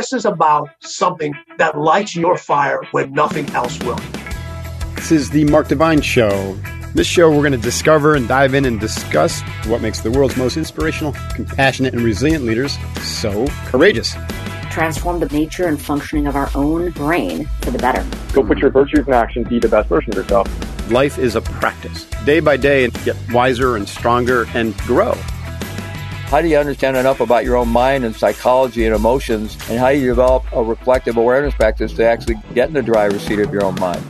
This is about something that lights your fire when nothing else will. This is the Mark Divine Show. This show, we're going to discover and dive in and discuss what makes the world's most inspirational, compassionate, and resilient leaders so courageous. Transform the nature and functioning of our own brain for the better. Go put your virtues in action, be the best version of yourself. Life is a practice, day by day, and get wiser and stronger and grow. How do you understand enough about your own mind and psychology and emotions, and how you develop a reflective awareness practice to actually get in the driver's seat of your own mind?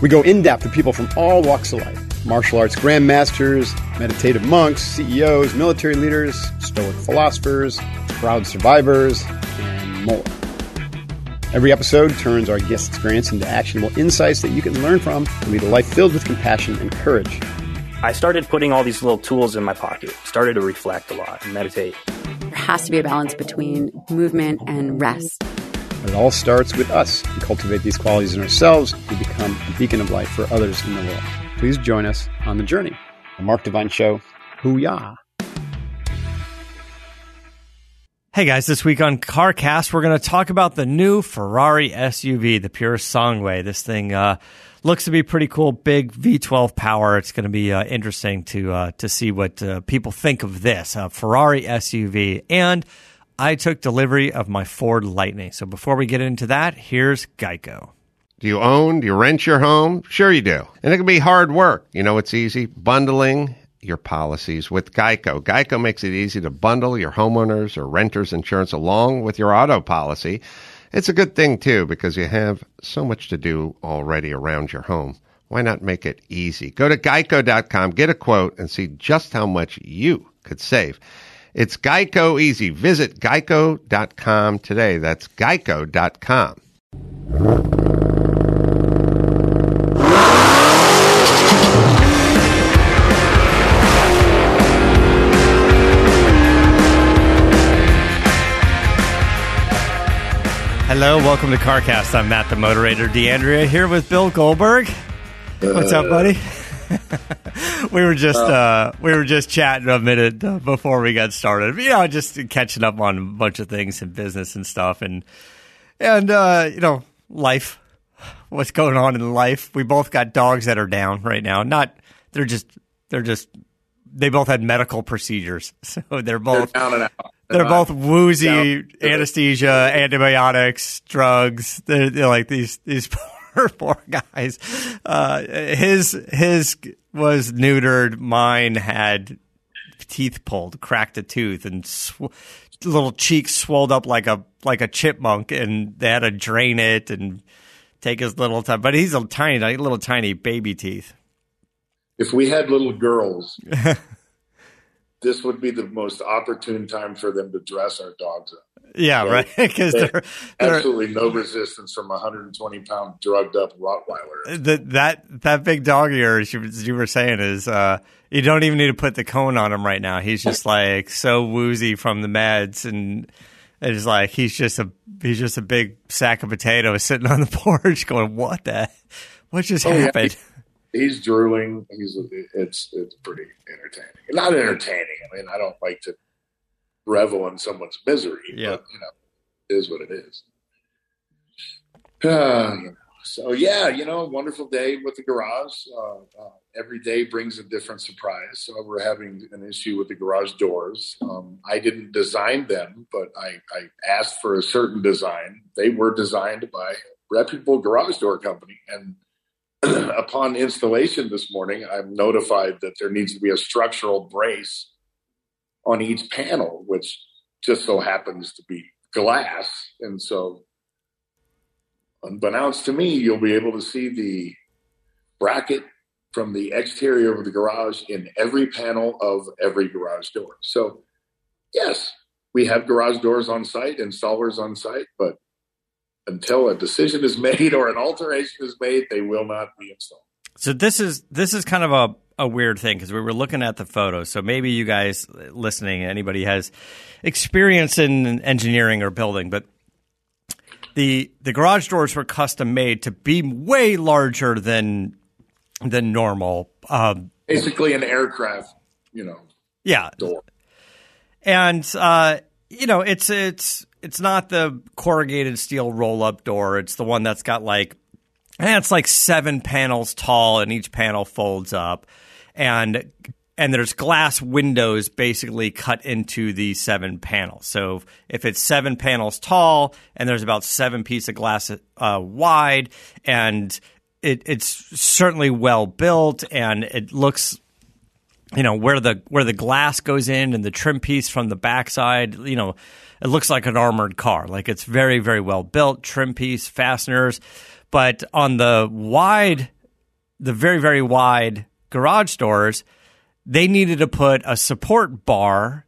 We go in depth with people from all walks of life martial arts grandmasters, meditative monks, CEOs, military leaders, stoic philosophers, proud survivors, and more. Every episode turns our guest experience into actionable insights that you can learn from to lead a life filled with compassion and courage. I started putting all these little tools in my pocket, started to reflect a lot and meditate. There has to be a balance between movement and rest. It all starts with us. We cultivate these qualities in ourselves, we become a beacon of light for others in the world. Please join us on the journey. The Mark Divine Show. Hoo-yah. Hey guys, this week on CarCast, we're going to talk about the new Ferrari SUV, the Purosangue. This thing uh, looks to be pretty cool, big V12 power. It's going to be uh, interesting to uh, to see what uh, people think of this Ferrari SUV. And I took delivery of my Ford Lightning. So before we get into that, here's Geico. Do you own? Do you rent your home? Sure, you do. And it can be hard work. You know, it's easy bundling your policies with Geico. Geico makes it easy to bundle your homeowners or renters insurance along with your auto policy. It's a good thing, too, because you have so much to do already around your home. Why not make it easy? Go to geico.com, get a quote, and see just how much you could save. It's Geico Easy. Visit geico.com today. That's geico.com. Hello, welcome to CarCast. I'm Matt, the moderator. D'Andrea here with Bill Goldberg. What's up, buddy? we were just uh, we were just chatting a minute uh, before we got started. You know, just catching up on a bunch of things and business and stuff, and and uh, you know, life. What's going on in life? We both got dogs that are down right now. Not they're just they're just they both had medical procedures, so they're both they're down and out. They're both woozy, down. anesthesia, antibiotics, drugs. They're, they're like these these poor poor guys. Uh, his his was neutered. Mine had teeth pulled, cracked a tooth, and sw- little cheeks swelled up like a like a chipmunk, and they had to drain it and take his little time. But he's a tiny, little tiny baby teeth. If we had little girls, this would be the most opportune time for them to dress our dogs up. Yeah, right. Because They- they're, they're absolutely no resistance from a 120 pound drugged up Rottweiler. that that that big dog of yours, you, you were saying, is uh, you don't even need to put the cone on him right now. He's just like so woozy from the meds, and it's like he's just a he's just a big sack of potatoes sitting on the porch, going, "What the? What just Oh, yeah. Happened?" He's drooling. He's it's it's pretty entertaining. Not entertaining. I mean, I don't like to revel in someone's misery. Yeah. But, you know, it is what it is. Uh, you know, so yeah, you know, wonderful day with the garage. Uh, uh, every day brings a different surprise. So we're having an issue with the garage doors. Um, I didn't design them, but I, I asked for a certain design. They were designed by a reputable garage door company, and upon installation this morning, I'm notified that there needs to be a structural brace on each panel, which just so happens to be glass. And so, unbeknownst to me, you'll be able to see the bracket from the exterior of the garage in every panel of every garage door. So, yes, we have garage doors on site, installers on site, but until a decision is made or an alteration is made, they will not be installed. So this is this is kind of a, a weird thing because we were looking at the photos. So maybe you guys listening, anybody has experience in engineering or building, but the the garage doors were custom made to be way larger than than normal. Um, Basically, an aircraft, you know, yeah, door. and uh, you know, it's it's it's not the corrugated steel roll up door. It's the one that's got like and it's like seven panels tall, and each panel folds up, and and there's glass windows basically cut into the seven panels. So if it's seven panels tall, and there's about seven pieces of glass uh, wide, and it, it's certainly well built, and it looks you know where the where the glass goes in and the trim piece from the backside you know it looks like an armored car. Like it's very very well built trim piece fasteners. But on the wide the very very wide garage doors they needed to put a support bar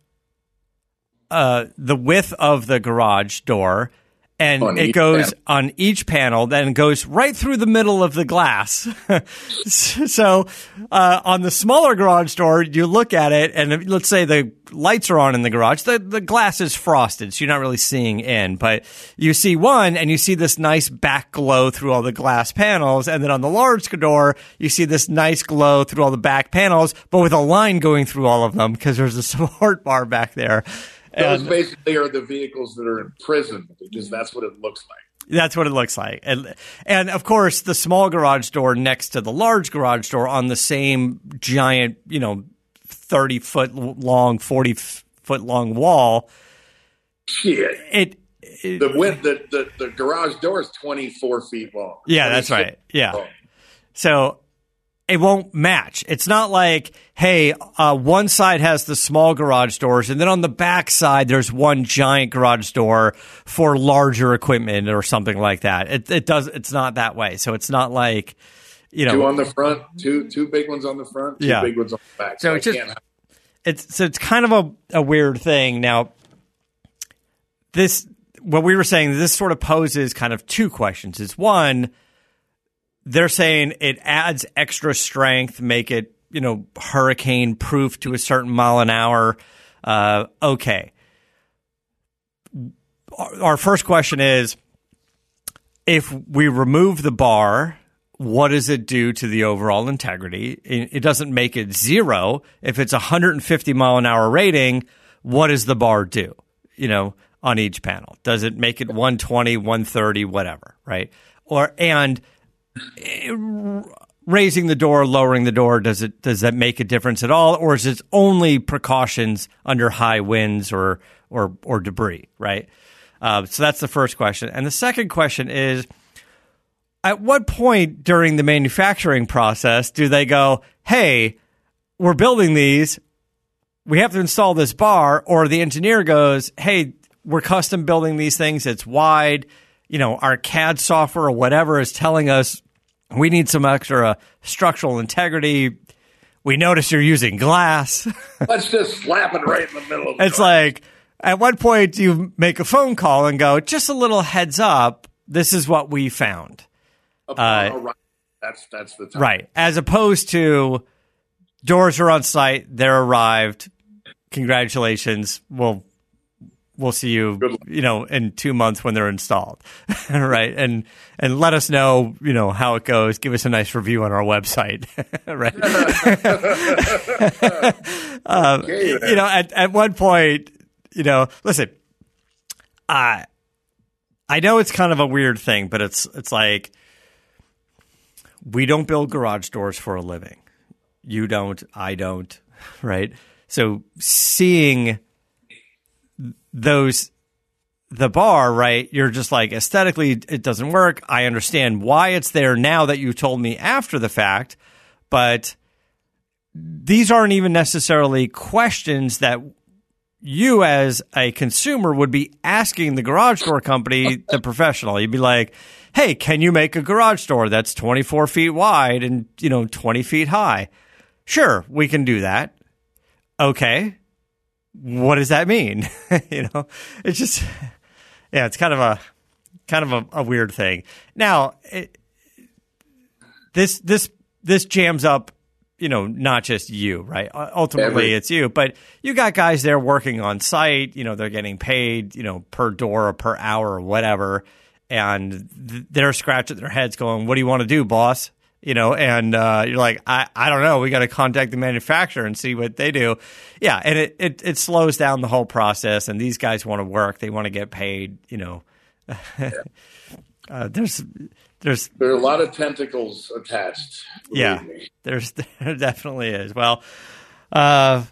uh, the width of the garage door and On it goes panel. on each panel, then goes right through the middle of the glass. so uh, on the smaller garage door, you look at it, and if- let's say the lights are on in the garage, the, the glass is frosted, so you're not really seeing in. But you see one, and you see this nice back glow through all the glass panels, and then on the large door, you see this nice glow through all the back panels, but with a line going through all of them because there's a support bar back there. Those And- basically are the vehicles that are in prison because that's what it looks like. That's what it looks like. And, and of course, the small garage door next to the large garage door on the same giant, you know, 30 foot long, 40 foot long wall. Shit. It, The width, the, the, the garage door is 24 feet long. Yeah, that's 26 right. Yeah. long. So it won't match. It's not like, hey, uh, one side has the small garage doors, and then on the back side there's one giant garage door for larger equipment or something like that. It, it does. It's not that way. So it's not like, you know, two on the front, two two big ones on the front, two Yeah. big ones on the back. So I it's just- it's so it's kind of a, a weird thing. Now, this what we were saying. This sort of poses kind of two questions. Is one, they're saying it adds extra strength, make it you know hurricane proof to a certain mile an hour. Uh, okay. Our, first question is, if we remove the bar. What does it do to the overall integrity? It doesn't make it zero. If it's 150 mile an hour rating, what does the bar do? You know, on each panel, does it make it 120, 130, whatever, right? Or and raising the door, lowering the door, does it does that make a difference at all, or is it only precautions under high winds or or or debris, right? Uh, so that's the first question, and the second question is at what point during the manufacturing process do they go, hey, we're building these, we have to install this bar, or the engineer goes, hey, we're custom building these things, it's wide, you know, our CAD software or whatever is telling us we need some extra structural integrity. We notice you're using glass. Let's just slap it right in the middle of the It's like, at what point you make a phone call and go, just a little heads up, this is what we found? Uh, arrival. That's that's the time. Right. As opposed to doors are on site, they're arrived. Congratulations. We'll we'll see you, you know, in two months when they're installed. right. And and let us know, you know, how it goes. Give us a nice review on our website. right. um, Okay, you know, at, at one point, you know, listen, I I know it's kind of a weird thing, but it's it's like we don't build garage doors for a living. You don't, I don't, right? So seeing those the bar, right? You're just like aesthetically it doesn't work. I understand why it's there now that you told me after the fact, but these aren't even necessarily questions that you as a consumer would be asking the garage door company, the professional. You'd be like, "Hey, can you make a garage door that's 24 feet wide and you know 20 feet high?" Sure, we can do that. Okay, what does that mean? you know, it's just yeah, it's kind of a kind of a, a weird thing. Now, it, this this this jams up you know, not just you, right? Ultimately, Every- it's you, but you got guys there working on site. You know, they're getting paid, you know, per door or per hour or whatever, and th- they're scratching their heads, going, "What do you want to do, boss?" You know, and uh, you're like, I, I don't know. We got to contact the manufacturer and see what they do. Yeah, and it, it, it slows down the whole process. And these guys want to work; they want to get paid. You know, uh, there's there's there are a lot of tentacles attached. Yeah, me. there's there definitely is. Well, uh,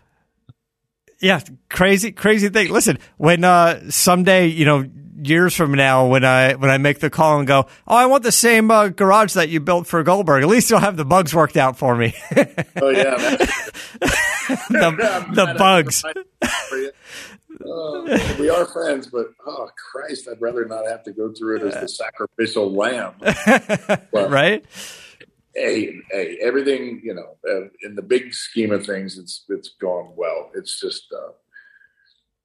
yeah, crazy, crazy thing. Listen, when uh, someday, you know, years from now, when I when I make the call and go, oh, I want the same uh, garage that you built for Goldberg. At least you'll have the bugs worked out for me. oh yeah, the, the bugs. Uh, we are friends, but oh Christ, I'd rather not have to go through it as the sacrificial lamb. But, right? Hey, hey, everything you know, uh, in the big scheme of things, it's it's gone well. It's just uh,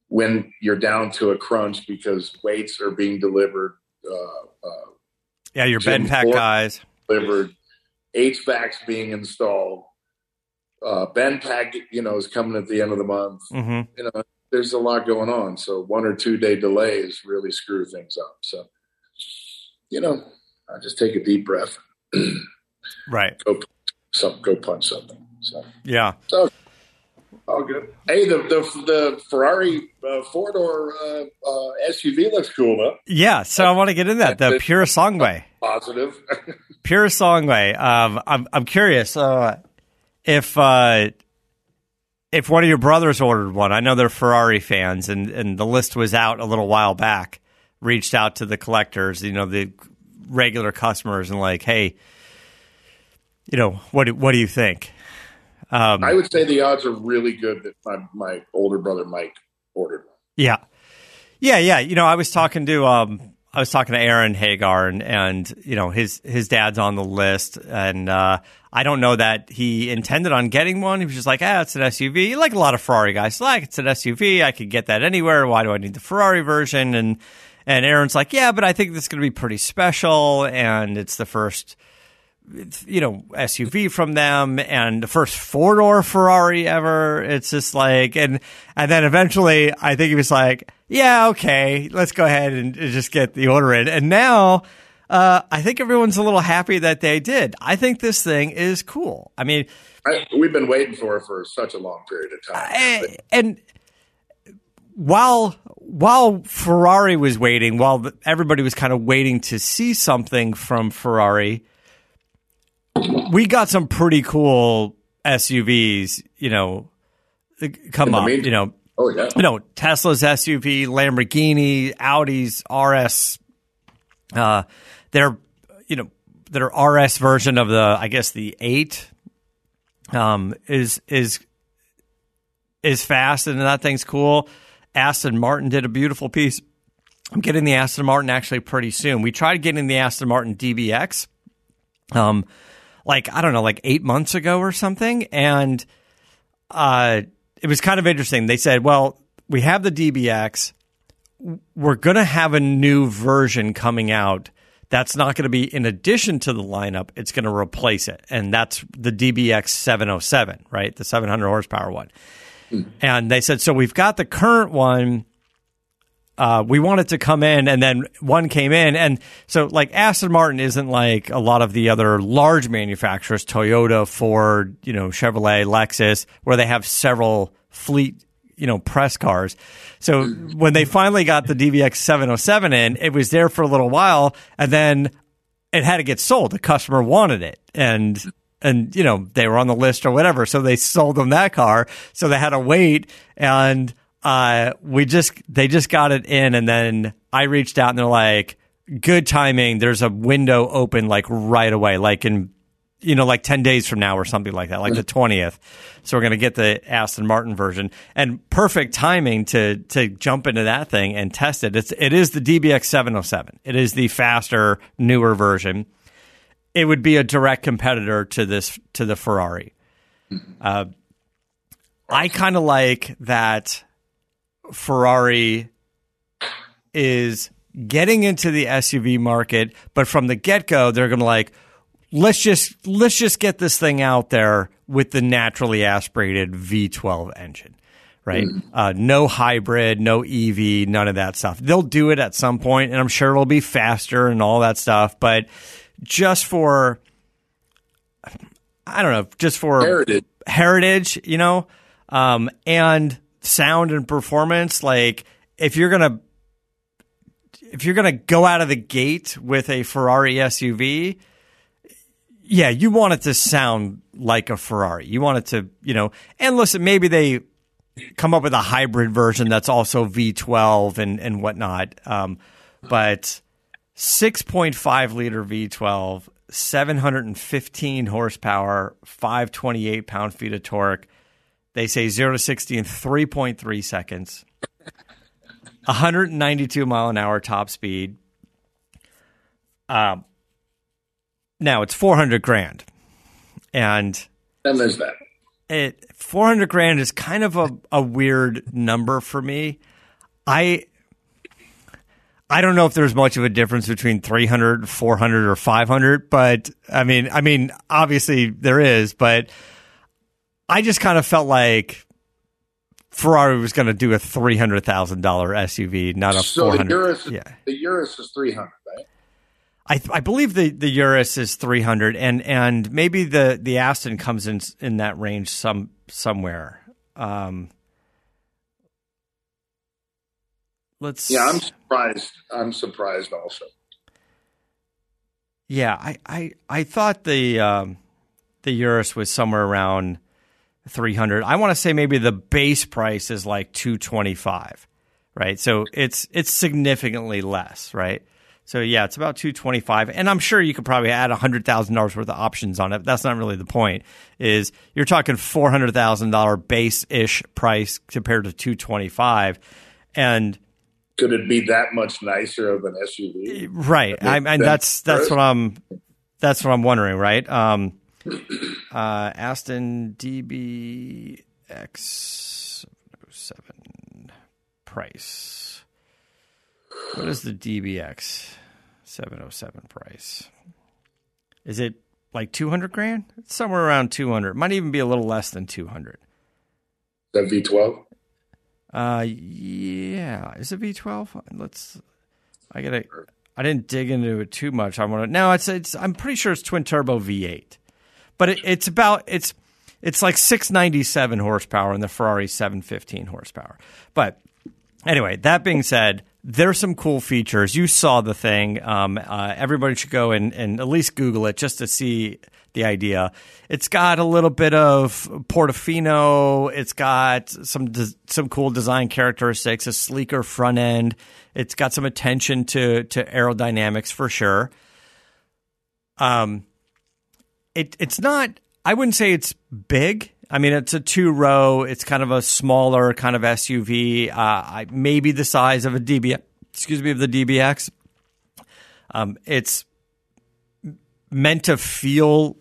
when you're down to a crunch because weights are being delivered. Uh, uh, yeah, your bed pack guys delivered, HVACs being installed. Uh, Ben pack, you know, is coming at the end of the month. Mm-hmm. You know, there's a lot going on. So one or two day delays really screw things up. So, you know, I just take a deep breath. right. Go some go punch something. So yeah. So all good. Hey, the the, the Ferrari uh, four door uh, uh, SUV looks cool though. Yeah. So I want to get in that the Purosangue. Positive. Purosangue. Um, I'm I'm curious uh, if uh, if one of your brothers ordered one, I know they're Ferrari fans, and, and the list was out a little while back. Reached out to the collectors, you know, the regular customers, and like, hey, you know, what what do you think? Um, I would say the odds are really good that my my older brother Mike ordered one. Yeah, yeah, yeah. You know, I was talking to um, I was talking to Aaron Hagar, and, and you know his his dad's on the list, and uh, I don't know that he intended on getting one. He was just like, ah, it's an SUV. Like a lot of Ferrari guys, like it's an SUV. I could get that anywhere. Why do I need the Ferrari version? And and Aaron's like, yeah, but I think this is going to be pretty special, and it's the first you know SUV from them and the first four door Ferrari ever. It's just like and and then eventually I think he was like, yeah, okay, let's go ahead and just get the order in. And now uh, I think everyone's a little happy that they did. I think this thing is cool. I mean, I, we've been waiting for it for such a long period of time. I, and while while Ferrari was waiting, while everybody was kind of waiting to see something from Ferrari we got some pretty cool SUVs, you know, come up, you know. Oh yeah. You know, Tesla's SUV, Lamborghini, Audi's RS uh their you know, their RS version of the I guess the 8 um is is is fast and that thing's cool. Aston Martin did a beautiful piece. I'm getting the Aston Martin actually pretty soon. We tried getting the Aston Martin DBX. Um like I don't know, like eight months ago or something, and uh, it was kind of interesting. They said, "Well, we have the DBX. We're going to have a new version coming out." That's not going to be in addition to the lineup. It's going to replace it. And that's the DBX 707, right? The 700 horsepower one. Mm. And they said, so we've got the current one uh, we wanted to come in, and then one came in, and so like Aston Martin isn't like a lot of the other large manufacturers, Toyota, Ford, you know, Chevrolet, Lexus, where they have several fleet, you know, press cars. So when they finally got the DBX 707 in, it was there for a little while, and then it had to get sold. The customer wanted it, and and you know they were on the list or whatever, so they sold them that car. So they had to wait and uh, we just they just got it in, and then I reached out, and they're like, "Good timing. There's a window open like right away, like in." You know, like 10 days from now or something like that, like the 20th. So we're going to get the Aston Martin version and perfect timing to, to jump into that thing and test it. It's, it is the DBX 707. It is the faster, newer version. It would be a direct competitor to this, to the Ferrari. Uh, I kind of like that Ferrari is getting into the SUV market, but from the get go, they're going to like, let's just let's just get this thing out there with the naturally aspirated V12 engine, right? Mm. Uh, no hybrid, no EV, none of that stuff. They'll do it at some point, and I'm sure it'll be faster and all that stuff. But just for I don't know, just for Heritage. heritage, you know, um, and sound and performance. Like if you're gonna if you're gonna go out of the gate with a Ferrari SUV, yeah, you want it to sound like a Ferrari. You want it to, you know, and listen, maybe they come up with a hybrid version that's also V12 and and whatnot. Um, but 6.5 liter V12, 715 horsepower, 528 pound feet of torque. They say zero to 60 in 3.3 seconds. 192 mile an hour top speed. Um, now it's 400 grand. And And there's that. it 400 grand is kind of a, a weird number for me. I I don't know if there's much of a difference between 300, 400 or 500, but I mean, I mean, obviously there is, but I just kind of felt like Ferrari was going to do a $300,000 SUV, not a So the 400. Urus, yeah. the Urus is 300, right? I, I believe the, the Urus is 300 and, and maybe the, the Aston comes in in that range some somewhere. Um, let's Yeah, I'm surprised. I'm surprised also. Yeah, I, I, I thought the um, the Urus was somewhere around three hundred. I want to say maybe the base price is like two twenty five, right? So it's it's significantly less, right? So yeah, it's about two twenty five, and I'm sure you could probably add hundred thousand dollars worth of options on it. That's not really the point. Is you're talking four hundred thousand dollar base ish price compared to two twenty five, and Could it be that much nicer of an SUV? Right. I, and that's that's what I'm that's what I'm wondering. Right. Um, uh, Aston DBX seven price. What is the DBX seven oh seven price? Is it like two hundred grand? It's somewhere around two hundred. Might even be a little less than two hundred. That V12. Uh, yeah. Is it V12? Let's. I gotta. I didn't dig into it too much. I want to. No, it's it's. I'm pretty sure it's twin turbo V8, but it, it's about it's it's like 697 horsepower and the Ferrari 715 horsepower. But anyway, that being said, there's some cool features. You saw the thing. Um, uh, everybody should go and, and at least Google it just to see the idea. It's got a little bit of Portofino. It's got some some cool design characteristics. A sleeker front end. It's got some attention to to aerodynamics for sure. Um, it it's not. I wouldn't say it's big. I mean, it's a two row. It's kind of a smaller kind of SUV. Uh, I, maybe the size of a DB. Excuse me, of the DBX. Um, it's meant to feel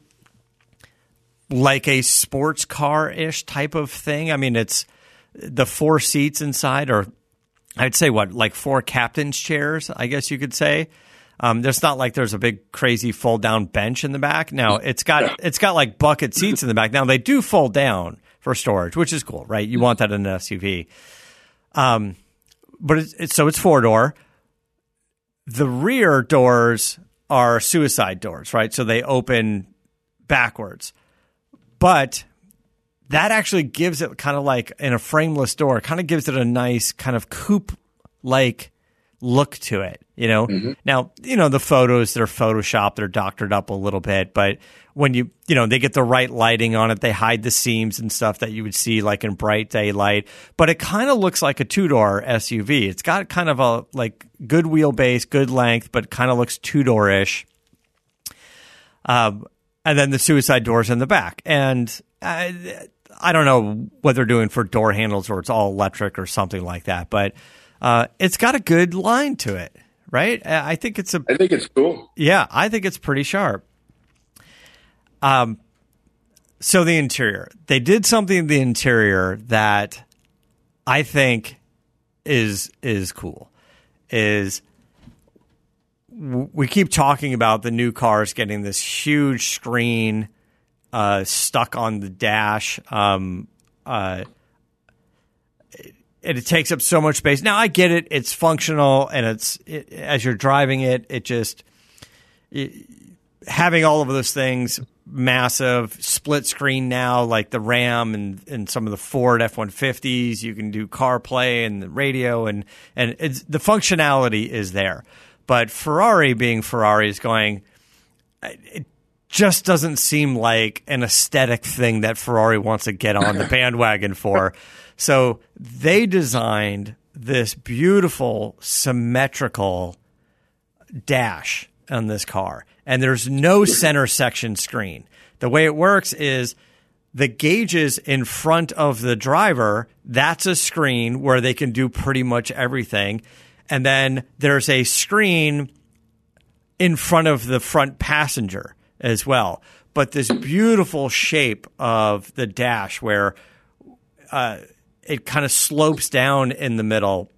like a sports car ish type of thing. I mean, it's the four seats inside are, I'd say, what like four captain's chairs. I guess you could say. Um, there's not like there's a big crazy fold down bench in the back. Now it's got it's got like bucket seats in the back. Now they do fold down for storage, which is cool, right? You want that in an SUV. Um, but it's, it's so it's four door. The rear doors are suicide doors, right? So they open backwards. But that actually gives it kind of like in a frameless door, kind of gives it a nice kind of coupe like look to it, you know. Now, you know, the photos they're photoshopped, they're doctored up a little bit, but when you you know, they get the right lighting on it, they hide the seams and stuff that you would see like in bright daylight, but it kind of looks like a two-door SUV. It's got kind of a like good wheelbase, good length, but kind of looks two-door-ish. Um and then the suicide doors in the back. And I, I don't know what they're doing for door handles or it's all electric or something like that, but uh, it's got a good line to it, right? I think it's a. I think it's cool. Yeah, I think it's pretty sharp. Um, so the interior, they did something in the interior that I think is is cool. Is we keep talking about the new cars getting this huge screen uh, stuck on the dash. Um, uh, it, it takes up so much space. Now I get it; it's functional, and it's it, as you're driving it, it just it, having all of those things massive split screen now like the ram and, and some of the ford f-150s you can do carplay and the radio and and the functionality is there but ferrari being ferrari is going it just doesn't seem like an aesthetic thing that ferrari wants to get on the bandwagon for so they designed this beautiful symmetrical dash on this car, and there's no center section screen. The way it works is the gauges in front of the driver, that's a screen where they can do pretty much everything. And then there's a screen in front of the front passenger as well. But this beautiful shape of the dash where uh, it kind of slopes down in the middle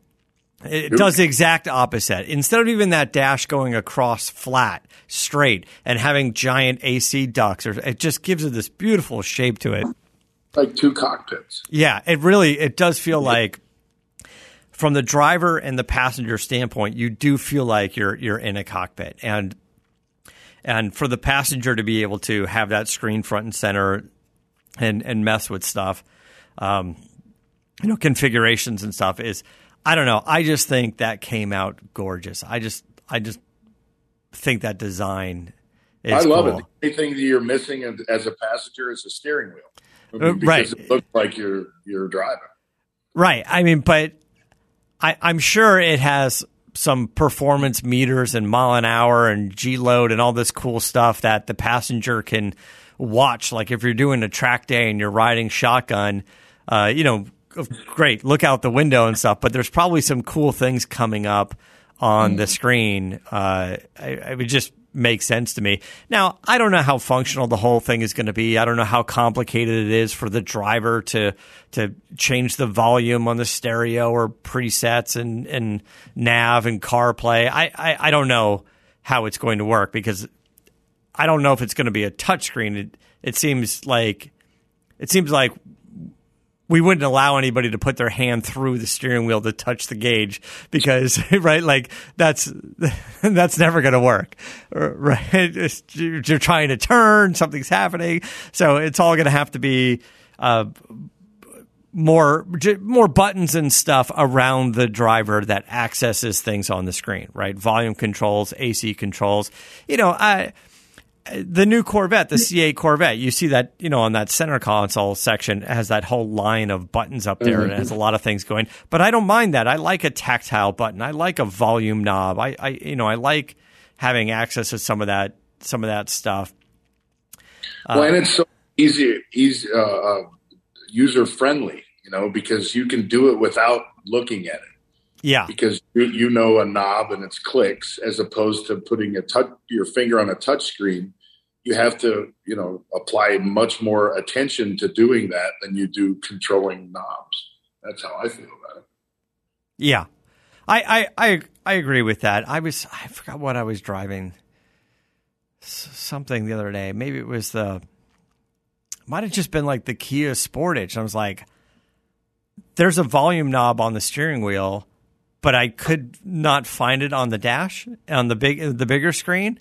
it does the exact opposite. Instead of even that dash going across flat, straight, and having giant AC ducts, or it just gives it this beautiful shape to it. Like two cockpits. Yeah, it really it does feel like from the driver and the passenger standpoint, you do feel like you're you're in a cockpit. And and for the passenger to be able to have that screen front and center and and mess with stuff, um, you know, configurations and stuff is I don't know. I just think that came out gorgeous. I just I just think that design is I love cool. it. The only thing that you're missing as a passenger is a steering wheel. I mean, uh, because right. it looks like you're you're driving. Right. I mean, but I, I'm sure it has some performance meters and mile an hour and G load and all this cool stuff that the passenger can watch. Like if you're doing a track day and you're riding shotgun, uh, you know, great, look out the window and stuff. But there's probably some cool things coming up on the screen. Uh, it would just make sense to me. Now, I don't know how functional the whole thing is going to be. I don't know how complicated it is for the driver to to change the volume on the stereo or presets and, and nav and CarPlay. I, I, I don't know how it's going to work because I don't know if it's going to be a touchscreen. It, it seems like it seems like we wouldn't allow anybody to put their hand through the steering wheel to touch the gauge because right like that's that's never going to work right? You're trying to turn something's happening. So it's all going to have to be uh, more more buttons and stuff around the driver that accesses things on the screen right? Volume controls ac controls. You know i the new Corvette, the C8 Corvette, you see that, you know, on that center console section, has that whole line of buttons up there and it has a lot of things going. But I don't mind that. I like a tactile button. I like a volume knob. I, I you know, I like having access to some of that, some of that stuff. Well, uh, and it's so easy, easy, uh, uh, user friendly, you know, because you can do it without looking at it. Yeah, because you, you know a knob and it's clicks, as opposed to putting a touch your finger on a touch screen. You have to, you know, apply much more attention to doing that than you do controlling knobs. That's how I feel about it. Yeah, I I I, I agree with that. I was I forgot what I was driving something the other day. Maybe it was the might have just been like the Kia Sportage. I was like, there's a volume knob on the steering wheel, but I could not find it on the dash on the big the bigger screen,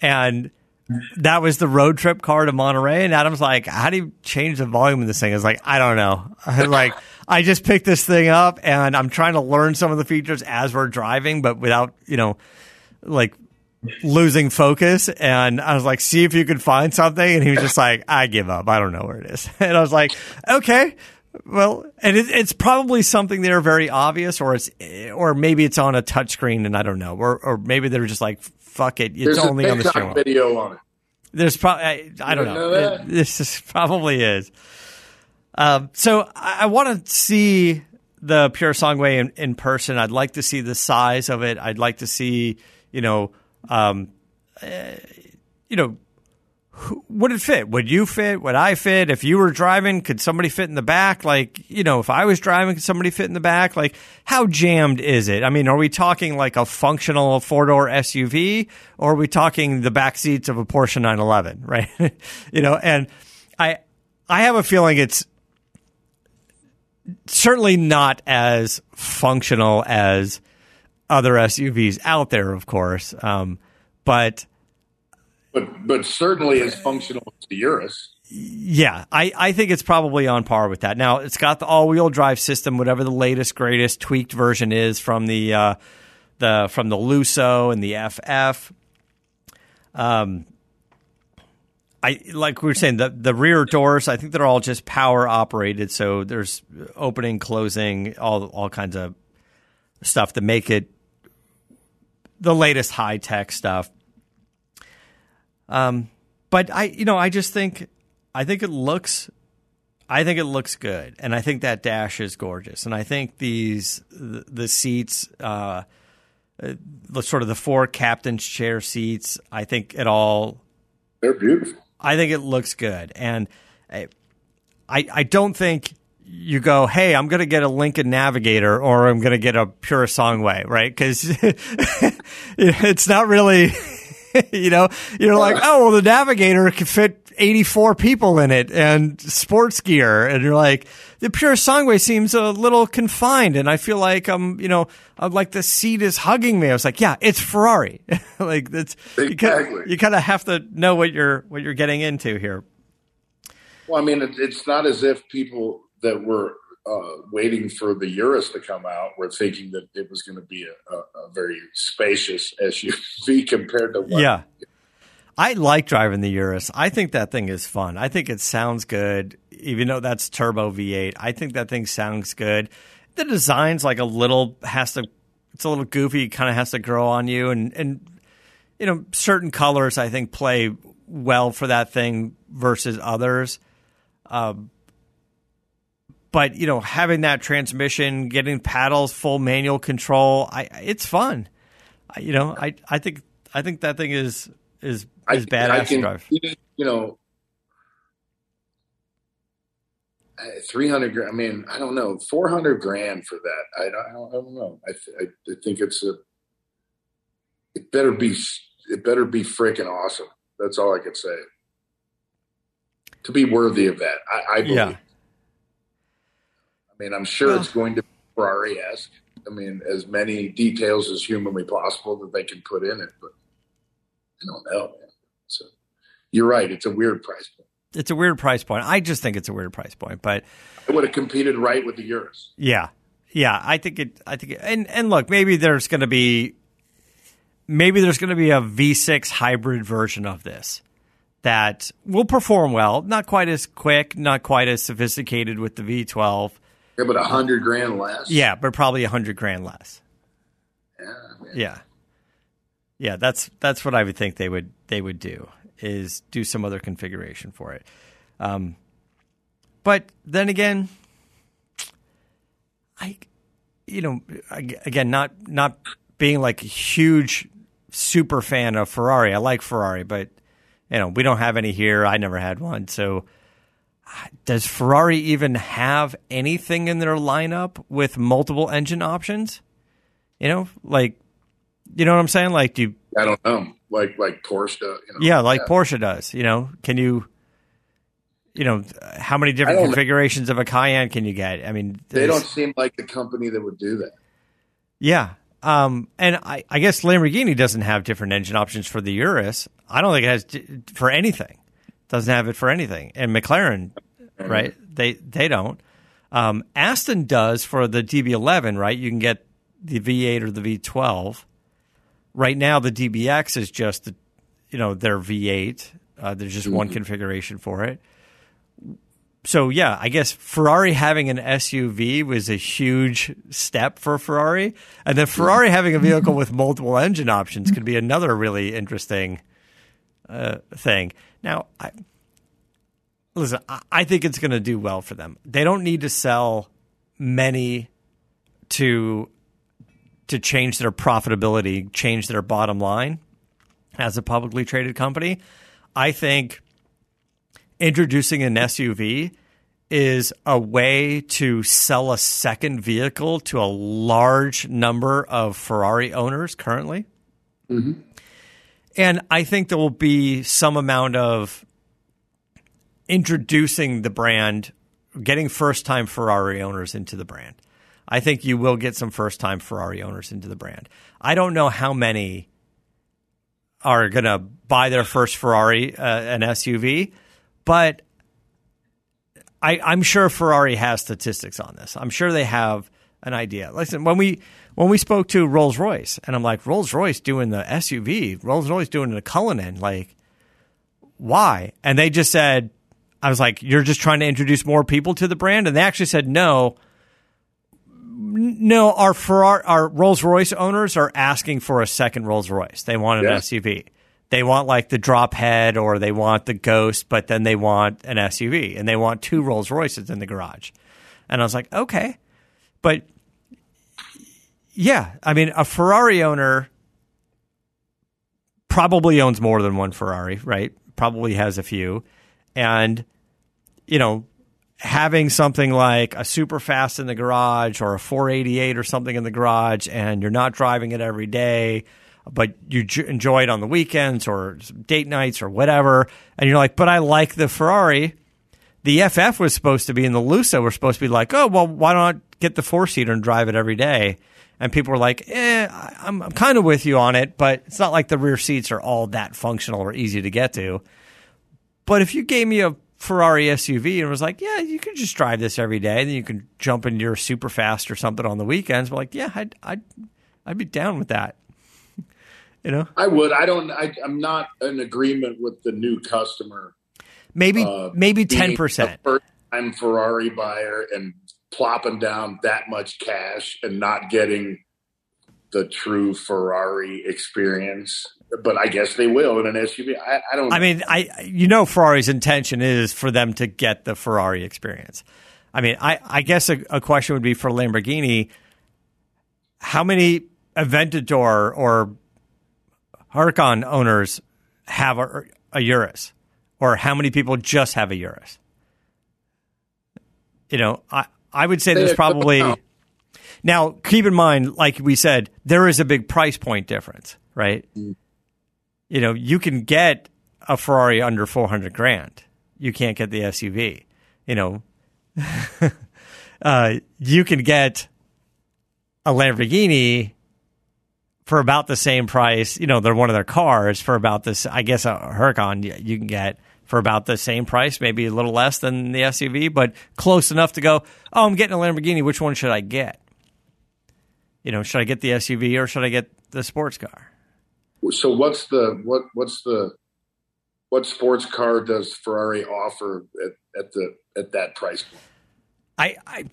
and that was the road trip car to Monterey. And Adam's like, "How do you change the volume of this thing?" I was like, "I don't know." like, I just picked this thing up, and I'm trying to learn some of the features as we're driving, but without you know, like losing focus and I was like, see if you could find something. And he was just like, I give up. I don't know where it is. And I was like, okay. Well, and it, it's probably something there very obvious, or it's, or maybe it's on a touchscreen, and I don't know, or or maybe they're just like, "Fuck it, it's There's only on the screen." Video on it. There's probably I, I don't know. know it, this is, probably is. Um, so I, I want to see the Purosangue in, in person. I'd like to see the size of it. I'd like to see, you know, um, uh, you know, would it fit? Would you fit? Would I fit? If you were driving, could somebody fit in the back? Like, you know, if I was driving, could somebody fit in the back? Like, how jammed is it? I mean, are we talking like a functional four door SUV or are we talking the back seats of a Porsche 911, right? you know, and I, I have a feeling it's certainly not as functional as other SUVs out there, of course. Um, but but but certainly as functional as the Urus. Yeah, I, I think it's probably on par with that. Now it's got the all wheel drive system, whatever the latest, greatest tweaked version is from the uh, the from the Lusso and the FF. Um, I like we were saying the the rear doors. I think they're all just power operated, so there's opening, closing, all all kinds of stuff to make it the latest high tech stuff. Um, but I, you know, I just think, I think it looks, I think it looks good, and I think that dash is gorgeous, and I think these the, the seats, uh, the sort of the four captain's chair seats, I think it all, they're beautiful. I think it looks good, and I, I don't think you go, hey, I'm going to get a Lincoln Navigator or I'm going to get a Purosangue, right? Because it's not really, you know, you're like, oh, well, the Navigator can fit 84 people in it and sports gear. And you're like, the Purosangue seems a little confined. And I feel like I'm, you know, I'm like the seat is hugging me. I was like, yeah, it's Ferrari. like that's, exactly. you kind of have to know what you're, what you're getting into here. Well, I mean, it's not as if people that were uh, waiting for the Urus to come out were thinking that it was going to be a, a, a, very spacious SUV compared to what. Yeah. I like driving the Urus. I think that thing is fun. I think it sounds good, even though that's turbo V8. I think that thing sounds good. The design's like a little has to. It's a little goofy. Kind of has to grow on you, and and you know certain colors I think play well for that thing versus others. Um, but you know, having that transmission, getting paddles, full manual control, I it's fun. I, you know, I I think I think that thing is is is badass I can, to drive. You know, uh, three hundred. I mean, I don't know, four hundred grand for that. I don't, I don't, I don't know. I, th- I, I think it's a. It better be. It better be freaking awesome. That's all I can say. To be worthy of that, I, I believe. Yeah. I mean, I'm sure well, it's oh. going to be Ferrari esque. I mean, as many details as humanly possible that they can put in it, but I don't know. Man. So you're right. It's a weird price point. It's a weird price point. I just think it's a weird price point, but it would have competed right with the Urus. Yeah, yeah. I think it. I think it, and and look, maybe there's going to be maybe there's going to be a V6 hybrid version of this that will perform well. Not quite as quick, not quite as sophisticated with the V12, yeah, but a hundred grand less. Yeah, but probably a hundred grand less. Yeah. Yeah. Yeah, that's that's what I would think they would they would do is do some other configuration for it. Um, but then again, I, you know, again, not not being like a huge super fan of Ferrari. I like Ferrari, but you know, we don't have any here. I never had one, so does Ferrari even have anything in their lineup with multiple engine options? You know, like, you know what I'm saying? Like, do you, I don't know, like like Porsche does. You know? Yeah, like yeah. Porsche does. You know, can you, you know, how many different configurations know. of a Cayenne can you get? I mean, they don't seem like the company that would do that. Yeah. Um, and I, I guess Lamborghini doesn't have different engine options for the Urus. I don't think it has for anything doesn't have it for anything, and McLaren, mm-hmm. right? They they don't. Um, Aston does for the DB11, right? You can get the V8 or the V12. Right now, the DBX is just, the, you know, their V8. Uh, there's just mm-hmm. one configuration for it. So yeah, I guess Ferrari having an SUV was a huge step for Ferrari, and then Ferrari having a vehicle with multiple engine options could be another really interesting uh, thing. Now, I, listen, I think it's going to do well for them. They don't need to sell many to to change their profitability, change their bottom line as a publicly traded company. I think introducing an SUV is a way to sell a second vehicle to a large number of Ferrari owners currently. Mm-hmm. And I think there will be some amount of introducing the brand, getting first time Ferrari owners into the brand. I think you will get some first time Ferrari owners into the brand. I don't know how many are going to buy their first Ferrari, uh, an SUV, but I, I'm sure Ferrari has statistics on this. I'm sure they have an idea. Listen, when we when we spoke to Rolls Royce, and I'm like, Rolls Royce doing the SUV, Rolls Royce doing the Cullinan, like, why? And they just said, I was like, you're just trying to introduce more people to the brand, and they actually said no. No, our Ferrari, our Rolls Royce owners are asking for a second Rolls Royce. They want an Yeah. SUV. They want like the drop head or they want the ghost, but then they want an SUV and they want two Rolls Royces in the garage. And I was like, okay. But yeah, I mean, a Ferrari owner probably owns more than one Ferrari, right? Probably has a few. And, you know, having something like a super fast in the garage or a 488 or something in the garage and you're not driving it every day, but you j- enjoy it on the weekends or date nights or whatever. And you're like, but I like the Ferrari. The FF was supposed to be in the Lusso. We're supposed to be like, oh, well, why not get the four seater and drive it every day? And people were like, eh, I'm, I'm kind of with you on it, but it's not like the rear seats are all that functional or easy to get to. But if you gave me a Ferrari SUV and was like, yeah, you can just drive this every day, then you can jump into your super fast or something on the weekends. But like, yeah, I'd, I'd, I'd be down with that. you know, I would. I don't. I, I'm not in agreement with the new customer. maybe, uh, maybe ten percent. a First-time Ferrari buyer and plopping down that much cash and not getting the true Ferrari experience. But I guess they will in an SUV. I, I don't. I mean, I you know Ferrari's intention is for them to get the Ferrari experience. I mean, I, I guess a, a question would be for Lamborghini: How many Aventador or Huracan owners have a, a Urus, or how many people just have a Urus? You know, I I would say there's probably. Now, keep in mind, like we said, there is a big price point difference, right? You know, you can get a Ferrari under 400 grand. You can't get the SUV. You know, uh, you can get a Lamborghini for about the same price. You know, they're one of their cars for about this. I guess a Huracan you can get for about the same price, maybe a little less than the SUV, but close enough to go. Oh, I'm getting a Lamborghini. Which one should I get? You know, should I get the SUV or should I get the sports car? so what's the what what's the what sports car does Ferrari offer at, at the at that price point? I, I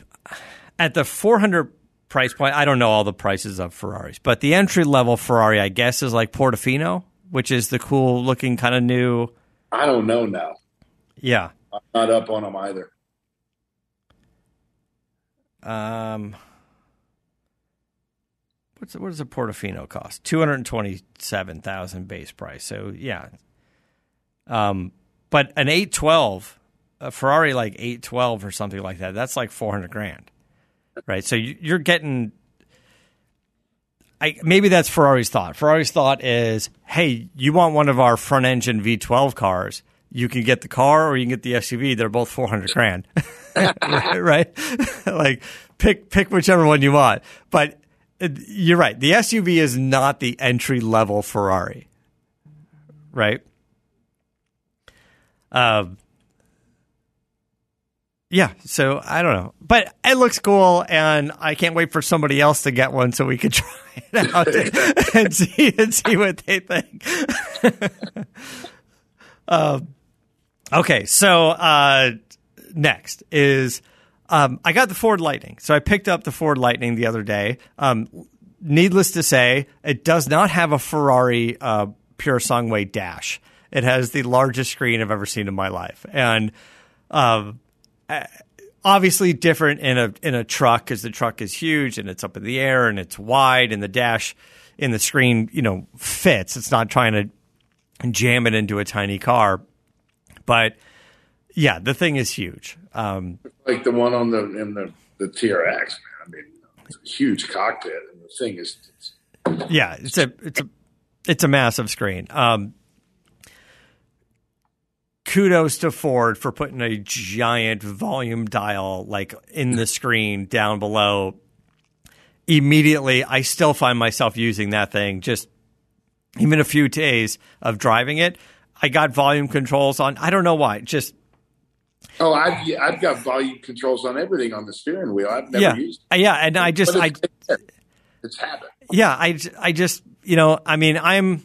at the 400 price point, I don't know all the prices of Ferraris, but the entry level Ferrari, I guess, is like Portofino, which is the cool looking kind of new. I don't know now. Yeah. I'm not up on them either. Um, what's what does a Portofino cost? Two hundred twenty seven thousand base price. So yeah. Um, but an eight twelve, a Ferrari like eight twelve or something like that. That's like four hundred grand, right? So you- you're getting. I, maybe that's Ferrari's thought. Ferrari's thought is, hey, you want one of our front engine V12 cars? You can get the car or you can get the SUV. They're both 400 grand. right? like pick pick whichever one you want. But uh, you're right. The SUV is not the entry level Ferrari. Right? Um yeah, so I don't know, but it looks cool, and I can't wait for somebody else to get one so we could try it out and see and see what they think. um, okay, so uh, next is um, I got the Ford Lightning. So I picked up the Ford Lightning the other day. Um, needless to say, it does not have a Ferrari uh, Purosangue dash. It has the largest screen I've ever seen in my life, and um, uh, obviously different in a in a truck because the truck is huge and it's up in the air and it's wide and the dash in the screen you know fits. It's not trying to jam it into a tiny car, but yeah, the thing is huge. Um, Like the one on the in the the TRX, man. I mean, it's a huge cockpit, and the thing is, it's, yeah, it's a it's a it's a massive screen. Um, kudos to Ford for putting a giant volume dial like in the screen down below. Immediately, I still find myself using that thing just even a few days of driving it, I got volume controls on. I don't know why. Just Oh, I've I've got volume controls on everything on the steering wheel. I've never yeah, used. Uh, yeah, and I just But I it's, it's habit. yeah I I just you know I mean I'm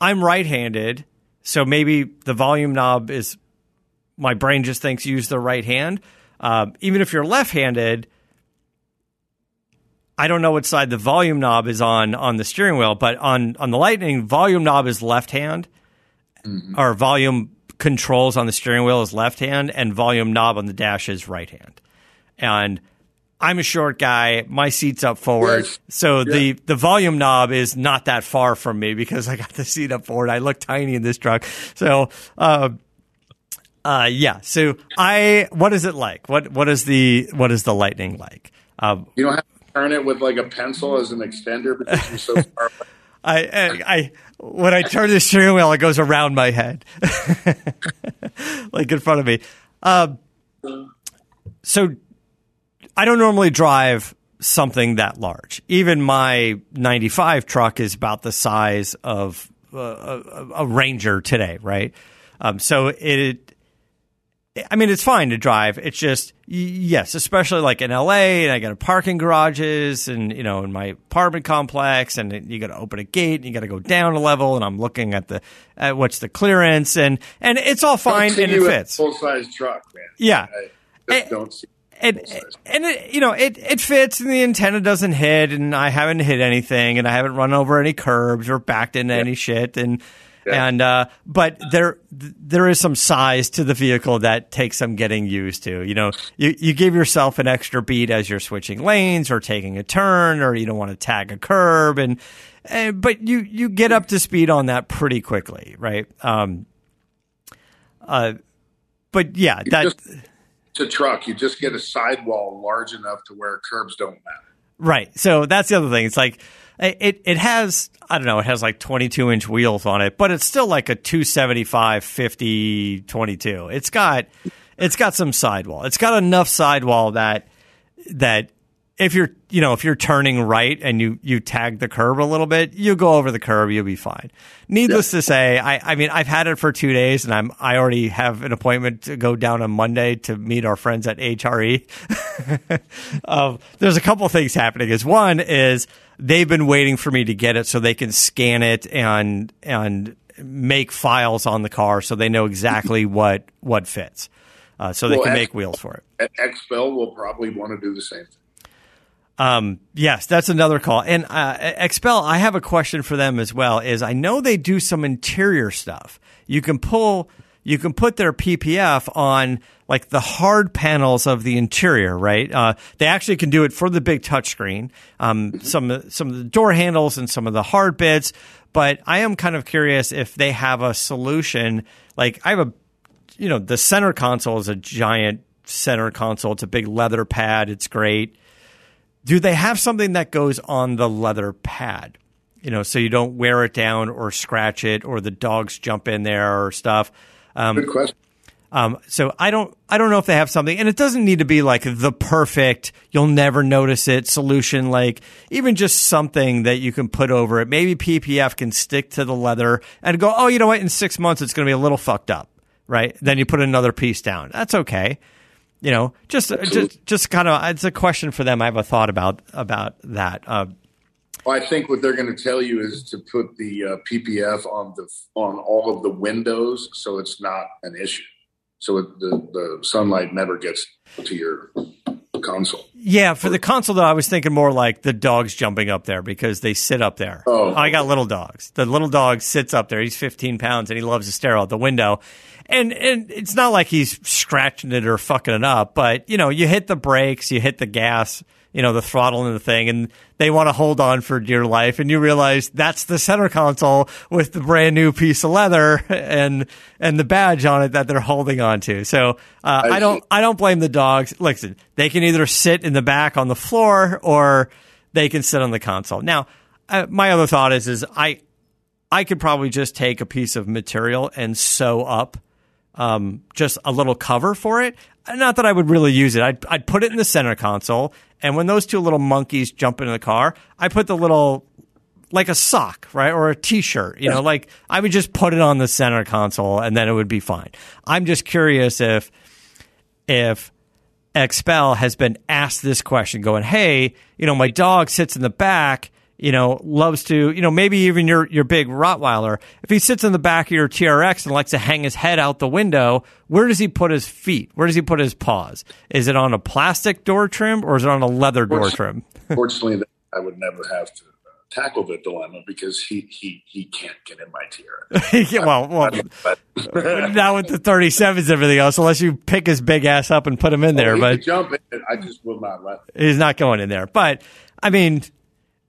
I'm right-handed, so maybe the volume knob is my brain just thinks use the right hand. Um, even if you're left-handed, I don't know what side the volume knob is on on the steering wheel, but on on the Lightning, volume knob is left hand, or volume controls on the steering wheel is left hand, and volume knob on the dash is right hand. And I'm a short guy. My seat's up forward, Yes. so the the volume knob is not that far from me because I got the seat up forward. I look tiny in this truck, so. Uh, uh, yeah. So I, what is it like? What what is the what is the lightning like? Um, You don't have to turn it with like a pencil as an extender because you're so far away. I, I, I when I turn the steering wheel, it goes around my head, like in front of me. Um, so I don't normally drive something that large. Even my '95 truck is about the size of uh, a, a Ranger today, right? Um, so it. I mean, it's fine to drive. It's just, yes, especially like in LA, and I got to park in garages and, you know, in my apartment complex, and you got to open a gate and you got to go down a level, and I'm looking at the, at what's the clearance, and, and it's all fine and it fits. Full size truck, man. Yeah. I just don't see. And, and it, you know, it, it fits and the antenna doesn't hit and I haven't hit anything and I haven't run over any curbs or backed into any shit and, and, uh, but there, there is some size to the vehicle that takes some getting used to. You know, you, you give yourself an extra beat as you're switching lanes or taking a turn or you don't want to tag a curb and, and but you, you get up to speed on that pretty quickly, right? Um, uh, but yeah, that, just- A truck. You just get a sidewall large enough to where curbs don't matter. Right. So that's the other thing. It's like it it has I don't know, it has like 22 inch wheels on it, but it's still like a 275 50 22. It's got it's got some sidewall. It's got enough sidewall that that if you're you know if you're turning right and you you tag the curb a little bit, you go over the curb, you'll be fine. Needless to say, I I mean I've had it for two days and I'm I already have an appointment to go down on Monday to meet our friends at HRE. um, there's a couple things happening. Is one is they've been waiting for me to get it so they can scan it and and make files on the car so they know exactly what what fits, uh, so they Well, can X- make wheels for it. At XPEL will probably want to do the same thing. Um, yes, that's another call. And uh, XPEL, I have a question for them as well. Is I know they do some interior stuff. You can pull, you can put their PPF on like the hard panels of the interior, right? Uh, they actually can do it for the big touchscreen. Um, some some of the door handles and some of the hard bits. But I am kind of curious if they have a solution. Like I have a you know, the center console is a giant center console. It's a big leather pad. It's great. Do they have something that goes on the leather pad? You know, so you don't wear it down or scratch it or the dogs jump in there or stuff. Um, Good question. um, so I don't, I don't know if they have something, and it doesn't need to be like the perfect, you'll never notice it solution. Like even just something that you can put over it. Maybe PPF can stick to the leather and go, oh, you know what? In six months, it's going to be a little fucked up, right? Then you put another piece down. That's okay. You know, just, just, just kind of, it's a question for them. I have a thought about about that. Uh, Well, I think what they're going to tell you is to put the uh, PPF on the on all of the windows, so it's not an issue. So it, the the sunlight never gets to your console. Yeah, for the console though, I was thinking more like the dogs jumping up there because they sit up there. Oh. I got little dogs. The little dog sits up there. He's 15 pounds and he loves to stare out the window. And and it's not like he's scratching it or fucking it up, but you know, you hit the brakes, you hit the gas, you know, the throttle and the thing, and they want to hold on for dear life, and you realize that's the center console with the brand new piece of leather and and the badge on it that they're holding on to. So uh, I don't I don't blame the dogs. Listen, they can either sit in the back on the floor or they can sit on the console. Now, uh, my other thought is is I I could probably just take a piece of material and sew up um, just a little cover for it. Not that I would really use it. I'd, I'd put it in the center console, and when those two little monkeys jump into the car, I put the little like a sock, right? Or a t-shirt, you know, like I would just put it on the center console and then it would be fine. I'm just curious if, if XPEL has been asked this question going, Hey, you know, my dog sits in the back, you know, loves to, you know, maybe even your, your big Rottweiler. If he sits in the back of your TRX and likes to hang his head out the window, where does he put his feet? Where does he put his paws? Is it on a plastic door trim or is it on a leather door trim? Fortunately, I would never have to uh, tackle the dilemma because he he he can't get in my yeah, well, well not with the 37s and everything else, unless you pick his big ass up and put him in oh, there, he but jump in, I just will not let. Him. he's not going in there. But I mean,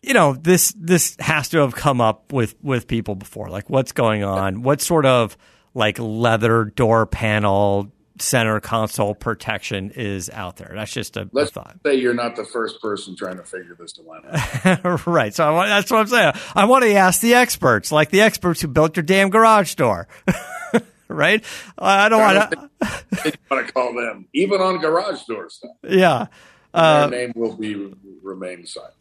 you know, this this has to have come up with with people before. Like, what's going on? What sort of like leather door panel center console protection is out there. That's just a, Let's a thought. say you're not the first person trying to figure this dilemma. right. So I that's what I'm saying. I want to ask the experts, like the experts who built your damn garage door. right? I don't want to. want to call them even on garage door stuff. Yeah. Uh, Their name will be remain silent.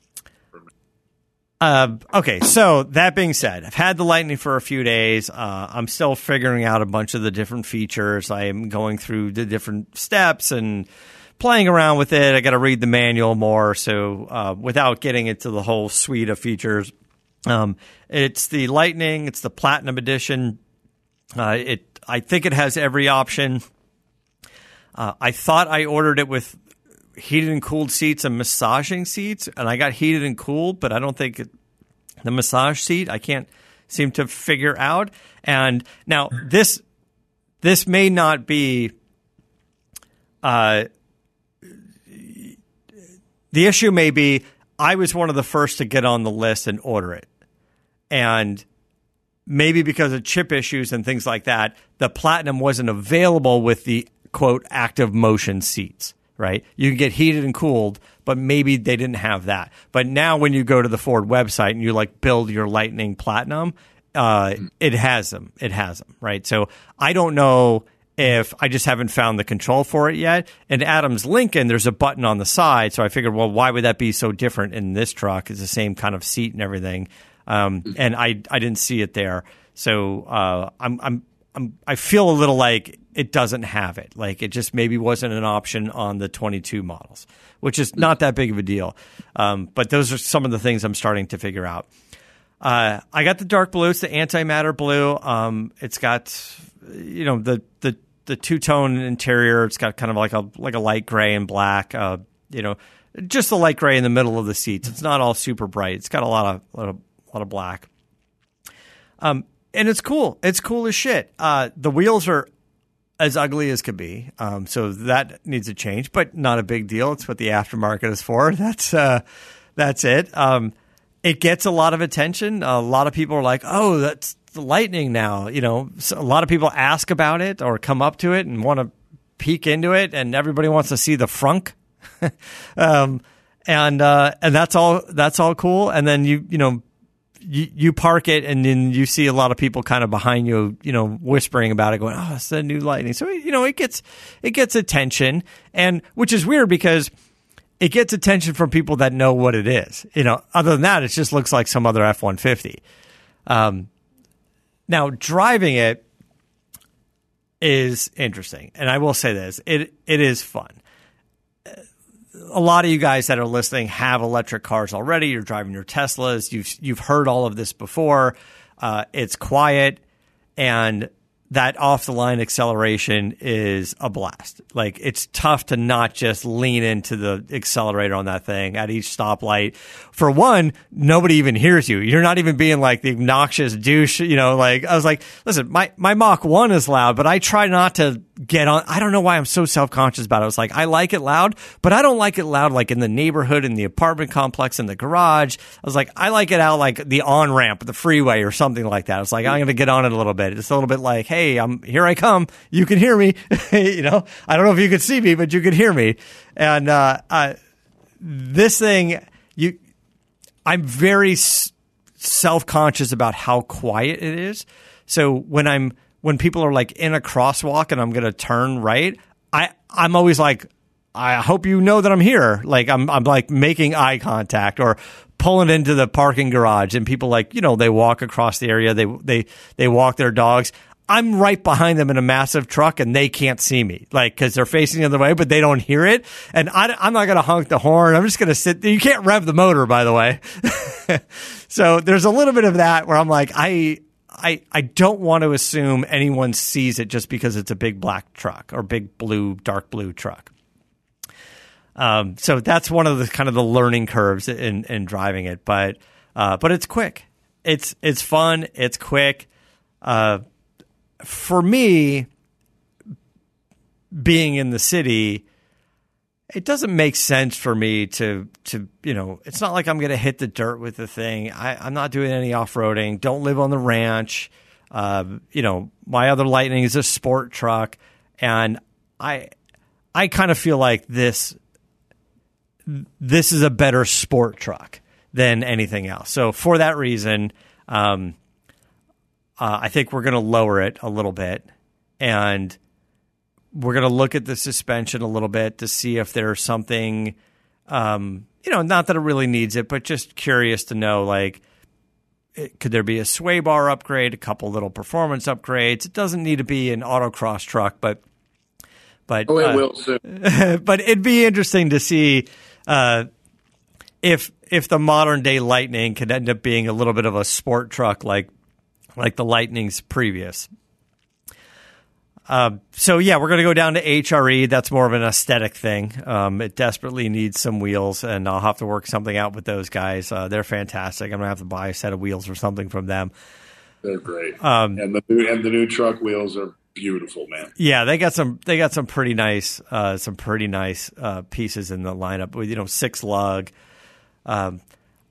Uh, okay, so that being said, I've had the Lightning for a few days. Uh, I'm still figuring out a bunch of the different features. I am going through the different steps and playing around with it. I got to read the manual more. So, uh, without getting into the whole suite of features, um, it's the Lightning. It's the Platinum Edition. Uh, it, I think it has every option. Uh, I thought I ordered it with heated and cooled seats and massaging seats, and I got heated and cooled, but I don't think it, the massage seat I can't seem to figure out. And now this this may not be uh, the issue may be I was one of the first to get on the list and order it. And maybe because of chip issues and things like that, the platinum wasn't available with the quote active motion seats right? You can get heated and cooled, but maybe they didn't have that. But now when you go to the Ford website and you like build your Lightning Platinum, uh, it has them. It has them, right? So I don't know if I just haven't found the control for it yet. And Adams Lincoln, there's a button on the side, so I figured, well, why would that be so different in this truck? It's the same kind of seat and everything, um, and I I didn't see it there. So uh, I'm I'm I'm I feel a little like it doesn't have it. Like it just maybe wasn't an option on the 22 models, which is not that big of a deal. Um, but those are some of the things I'm starting to figure out. Uh, I got the dark blue. It's the antimatter blue. Um, it's got, you know, the the the two tone interior. It's got kind of like a like a light gray and black. Uh, you know, just the light gray in the middle of the seats. It's not all super bright. It's got a lot of lot of, lot of black. Um, and it's cool. It's cool as shit. Uh, the wheels are as ugly as could be. Um, so that needs a change, but not a big deal. It's what the aftermarket is for. That's uh, that's it. Um, it gets a lot of attention. A lot of people are like, "Oh, that's the Lightning now." You know, so a lot of people ask about it or come up to it and want to peek into it, and everybody wants to see the frunk. um, and uh, and that's all. That's all cool. And then you you know you, you park it and then you see a lot of people kind of behind you, you know, whispering about it, going, "Oh, it's the new Lightning." So you know, it gets it gets attention, and which is weird because it gets attention from people that know what it is. You know, other than that, it just looks like some other F one fifty. Um, now driving it is interesting, and I will say this: it it is fun a lot of you guys that are listening have electric cars already. You're driving your Teslas. You've you've heard all of this before. Uh, it's quiet, and that off the line acceleration is a blast. Like it's tough to not just lean into the accelerator on that thing at each stoplight. For one, nobody even hears you. You're not even being like the obnoxious douche, you know, like I was like, listen, my, my Mach 1 is loud, but I try not to get on. I don't know why I'm so self conscious about it. I was like, I like it loud, but I don't like it loud like in the neighborhood, in the apartment complex, in the garage. I was like, I like it out like the on ramp, the freeway or something like that. I was like, I'm going to get on it a little bit. It's a little bit like, hey, I'm here. I come. You can hear me. you know, I don't know if you could see me, but you could hear me. And uh, this thing, you, I'm very s- self conscious about how quiet it is. So when I'm when people are like in a crosswalk and I'm going to turn right, I I'm always like I hope you know that I'm here. Like I'm I'm like making eye contact or pulling into the parking garage and people like you know they walk across the area they they they walk their dogs i'm right behind them in a massive truck and they can't see me like because they're facing the other way but they don't hear it and I, i'm not going to honk the horn i'm just going to sit there. you can't rev the motor by the way so there's a little bit of that where i'm like i I, I don't want to assume anyone sees it just because it's a big black truck or big blue, dark blue truck. Um, so that's one of the kind of the learning curves in, in driving it, but uh, but it's quick. It's it's fun. It's quick. Uh, for me, being in the city, it doesn't make sense for me to to you know. It's not like I'm going to hit the dirt with the thing. I, am not doing any off roading. Don't live on the ranch. Uh, you know, my other Lightning is a sport truck, and I I kind of feel like this this is a better sport truck than anything else. So for that reason, um, uh, I think we're going to lower it a little bit, and we're going to look at the suspension a little bit to see if there's something, um, you know, not that it really needs it, but just curious to know, like, it, could there be a sway bar upgrade, a couple little performance upgrades? It doesn't need to be an autocross truck, but but oh, it uh, will soon. but it'd be interesting to see uh, if if the modern day Lightning could end up being a little bit of a sport truck like like the Lightning's previous. Uh, so yeah, we're going to go down to HRE. That's more of an aesthetic thing. Um, it desperately needs some wheels, and I'll have to work something out with those guys. Uh, they're fantastic. I'm going to have to buy a set of wheels or something from them. They're great, um, and the new, and the new truck wheels are beautiful, man. Yeah, they got some. They got some pretty nice, uh, some pretty nice uh, pieces in the lineup. With you know, six lug. Um,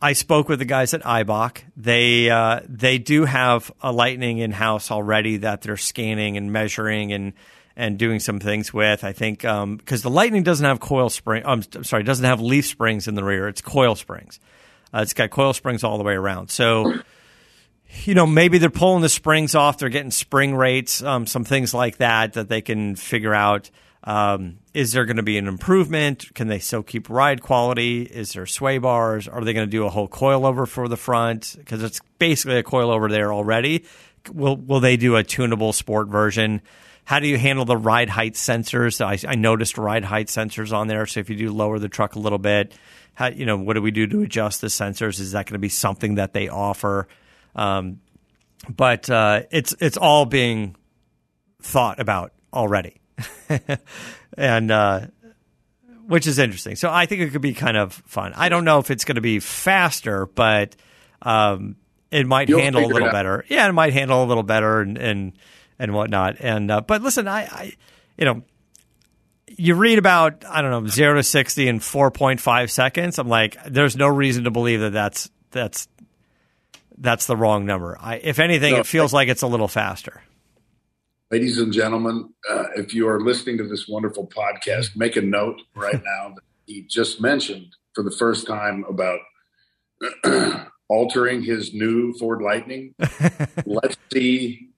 I spoke with the guys at Eibach. They uh, they do have a Lightning in house already that they're scanning and measuring and and doing some things with. I think because um, the Lightning doesn't have coil spring. Um, I'm sorry, doesn't have leaf springs in the rear. It's coil springs. Uh, it's got coil springs all the way around. So you know, maybe they're pulling the springs off. They're getting spring rates, um, some things like that that they can figure out. Um, is there going to be an improvement? Can they still keep ride quality? Is there sway bars? Are they going to do a whole coilover for the front? Because it's basically a coilover there already. Will Will they do a tunable sport version? How do you handle the ride height sensors? I, I noticed ride height sensors on there. So if you do lower the truck a little bit, how, you know, what do we do to adjust the sensors? Is that going to be something that they offer? Um, but uh, it's it's all being thought about already, and uh, which is interesting. So I think it could be kind of fun. I don't know if it's going to be faster, but um, it might You'll handle a little better. Yeah, it might handle a little better and and and whatnot. And uh, but listen, I, I you know you read about I don't know zero to sixty in four point five seconds. I'm like, there's no reason to believe that that's that's that's the wrong number. I, if anything, no, it feels like it's a little faster. Ladies and gentlemen, uh, if you are listening to this wonderful podcast, make a note right now that he just mentioned for the first time about altering his new Ford Lightning. Let's see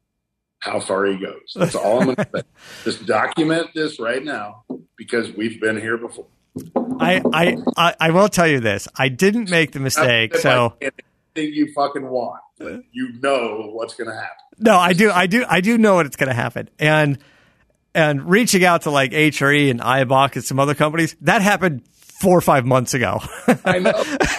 how far he goes. That's all I'm going to say. Just document this right now because we've been here before. I, I I will tell you this. I didn't make the mistake. So anything you fucking want. you know what's going to happen. No, I do. I do. I do know what it's going to happen. And and reaching out to like HRE and Eibach and some other companies, that happened four or five months ago. I know.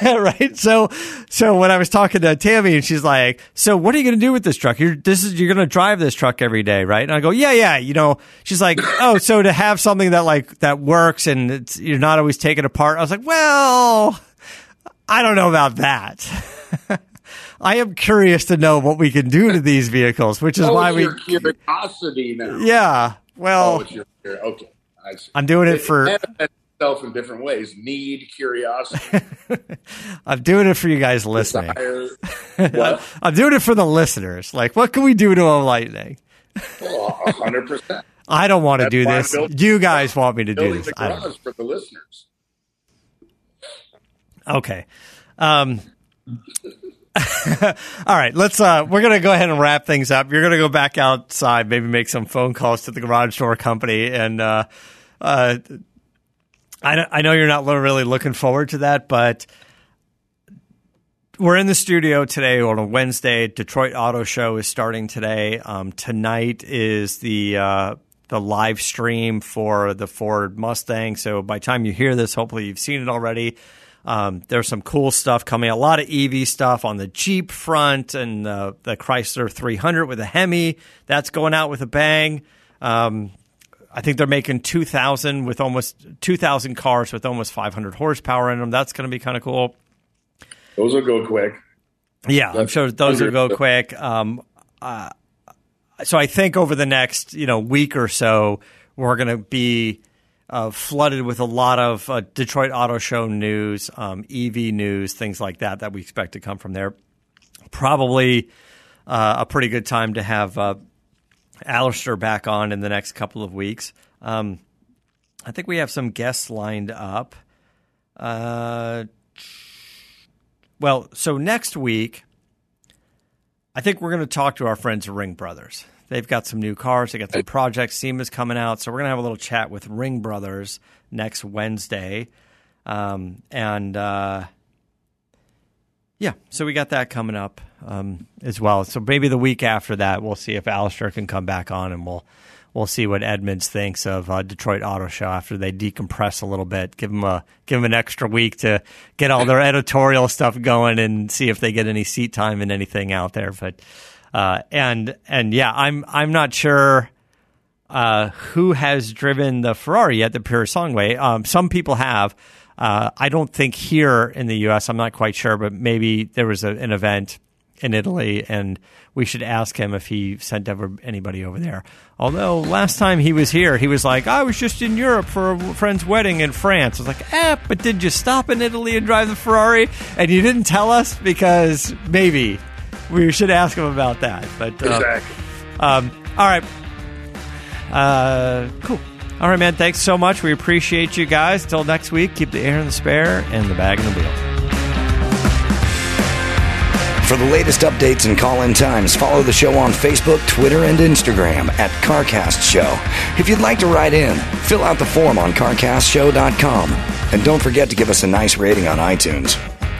right. So, so when I was talking to Tammy and she's like, so what are you going to do with this truck? You're, this is, you're going to drive this truck every day, right? And I go, yeah, yeah. You know, she's like, oh, so to have something that like, that works and you're not always taking apart. I was like, well, I don't know about that. I am curious to know what we can do to these vehicles, which is oh, why we curiosity now. Yeah, well, oh, okay, I'm doing it, it for itself in different ways. Need curiosity. I'm doing it for you guys listening. I'm doing it for the listeners. Like, what can we do to a lightning? hundred percent. I don't want to do this. You guys want me to do this. I don't. for the listeners. Okay. Um, all right, let's. Uh, we're gonna go ahead and wrap things up. You're gonna go back outside, maybe make some phone calls to the garage door company, and uh, uh, I I know you're not really looking forward to that, but we're in the studio today on a Wednesday. Detroit Auto Show is starting today. Um, tonight is the uh, the live stream for the Ford Mustang. So by the time you hear this, hopefully you've seen it already. Um, there's some cool stuff coming. A lot of EV stuff on the Jeep front and uh, the Chrysler 300 with a Hemi. That's going out with a bang. Um, I think they're making 2,000 with almost 2,000 cars with almost 500 horsepower in them. That's going to be kind of cool. Those will go quick. Yeah, I'm sure those will go quick. Um, uh, so I think over the next you know week or so, we're going to be uh, flooded with a lot of uh, Detroit Auto Show news, um, EV news, things like that that we expect to come from there. Probably uh, a pretty good time to have uh, Alistair back on in the next couple of weeks. Um, I think we have some guests lined up. Uh, well, so next week, I think we're going to talk to our friends Ring Brothers. They've got some new cars. They got some projects. SEMA's coming out, so we're going to have a little chat with Ring Brothers next Wednesday, um, and uh, yeah, so we got that coming up um, as well. So maybe the week after that, we'll see if Alistair can come back on, and we'll we'll see what Edmunds thinks of uh, Detroit Auto Show after they decompress a little bit. Give them a give them an extra week to get all their editorial stuff going and see if they get any seat time and anything out there. But uh, and and yeah, I'm I'm not sure. Uh, who has driven the Ferrari yet, the Purosangue? Um, some people have. Uh, I don't think here in the U.S. I'm not quite sure, but maybe there was a, an event in Italy, and we should ask him if he sent ever anybody over there. Although last time he was here, he was like, "I was just in Europe for a friend's wedding in France." I was like, "Eh, but did you stop in Italy and drive the Ferrari?" And you didn't tell us because maybe we should ask him about that. But uh, exactly. Um, all right. Uh, cool. All right, man. Thanks so much. We appreciate you guys. Until next week, keep the air in the spare and the bag in the wheel. For the latest updates and call in times, follow the show on Facebook, Twitter, and Instagram at CarCast Show. If you'd like to write in, fill out the form on CarCastShow.com. And don't forget to give us a nice rating on iTunes.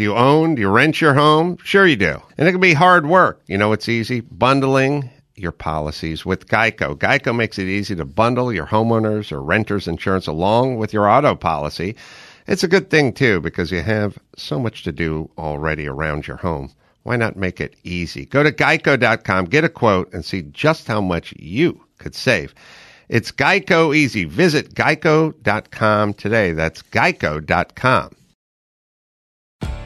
Do you own? Do you rent your home? Sure you do. And it can be hard work. You know, it's easy. Bundling your policies with Geico. Geico makes it easy to bundle your homeowners or renters insurance along with your auto policy. It's a good thing too because you have so much to do already around your home. Why not make it easy? Go to geico.com, get a quote, and see just how much you could save. It's Geico easy. Visit geico.com today. That's geico.com.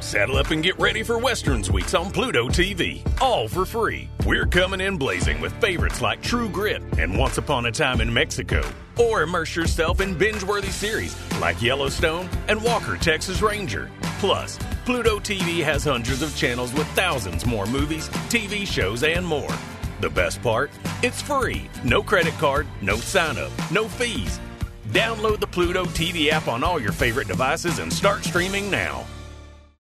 Saddle up and get ready for Westerns Weeks on Pluto TV, all for free. We're coming in blazing with favorites like True Grit and Once Upon a Time in Mexico. Or immerse yourself in binge worthy series like Yellowstone and Walker, Texas Ranger. Plus, Pluto TV has hundreds of channels with thousands more movies, TV shows, and more. The best part? It's free. No credit card, no sign up, no fees. Download the Pluto TV app on all your favorite devices and start streaming now.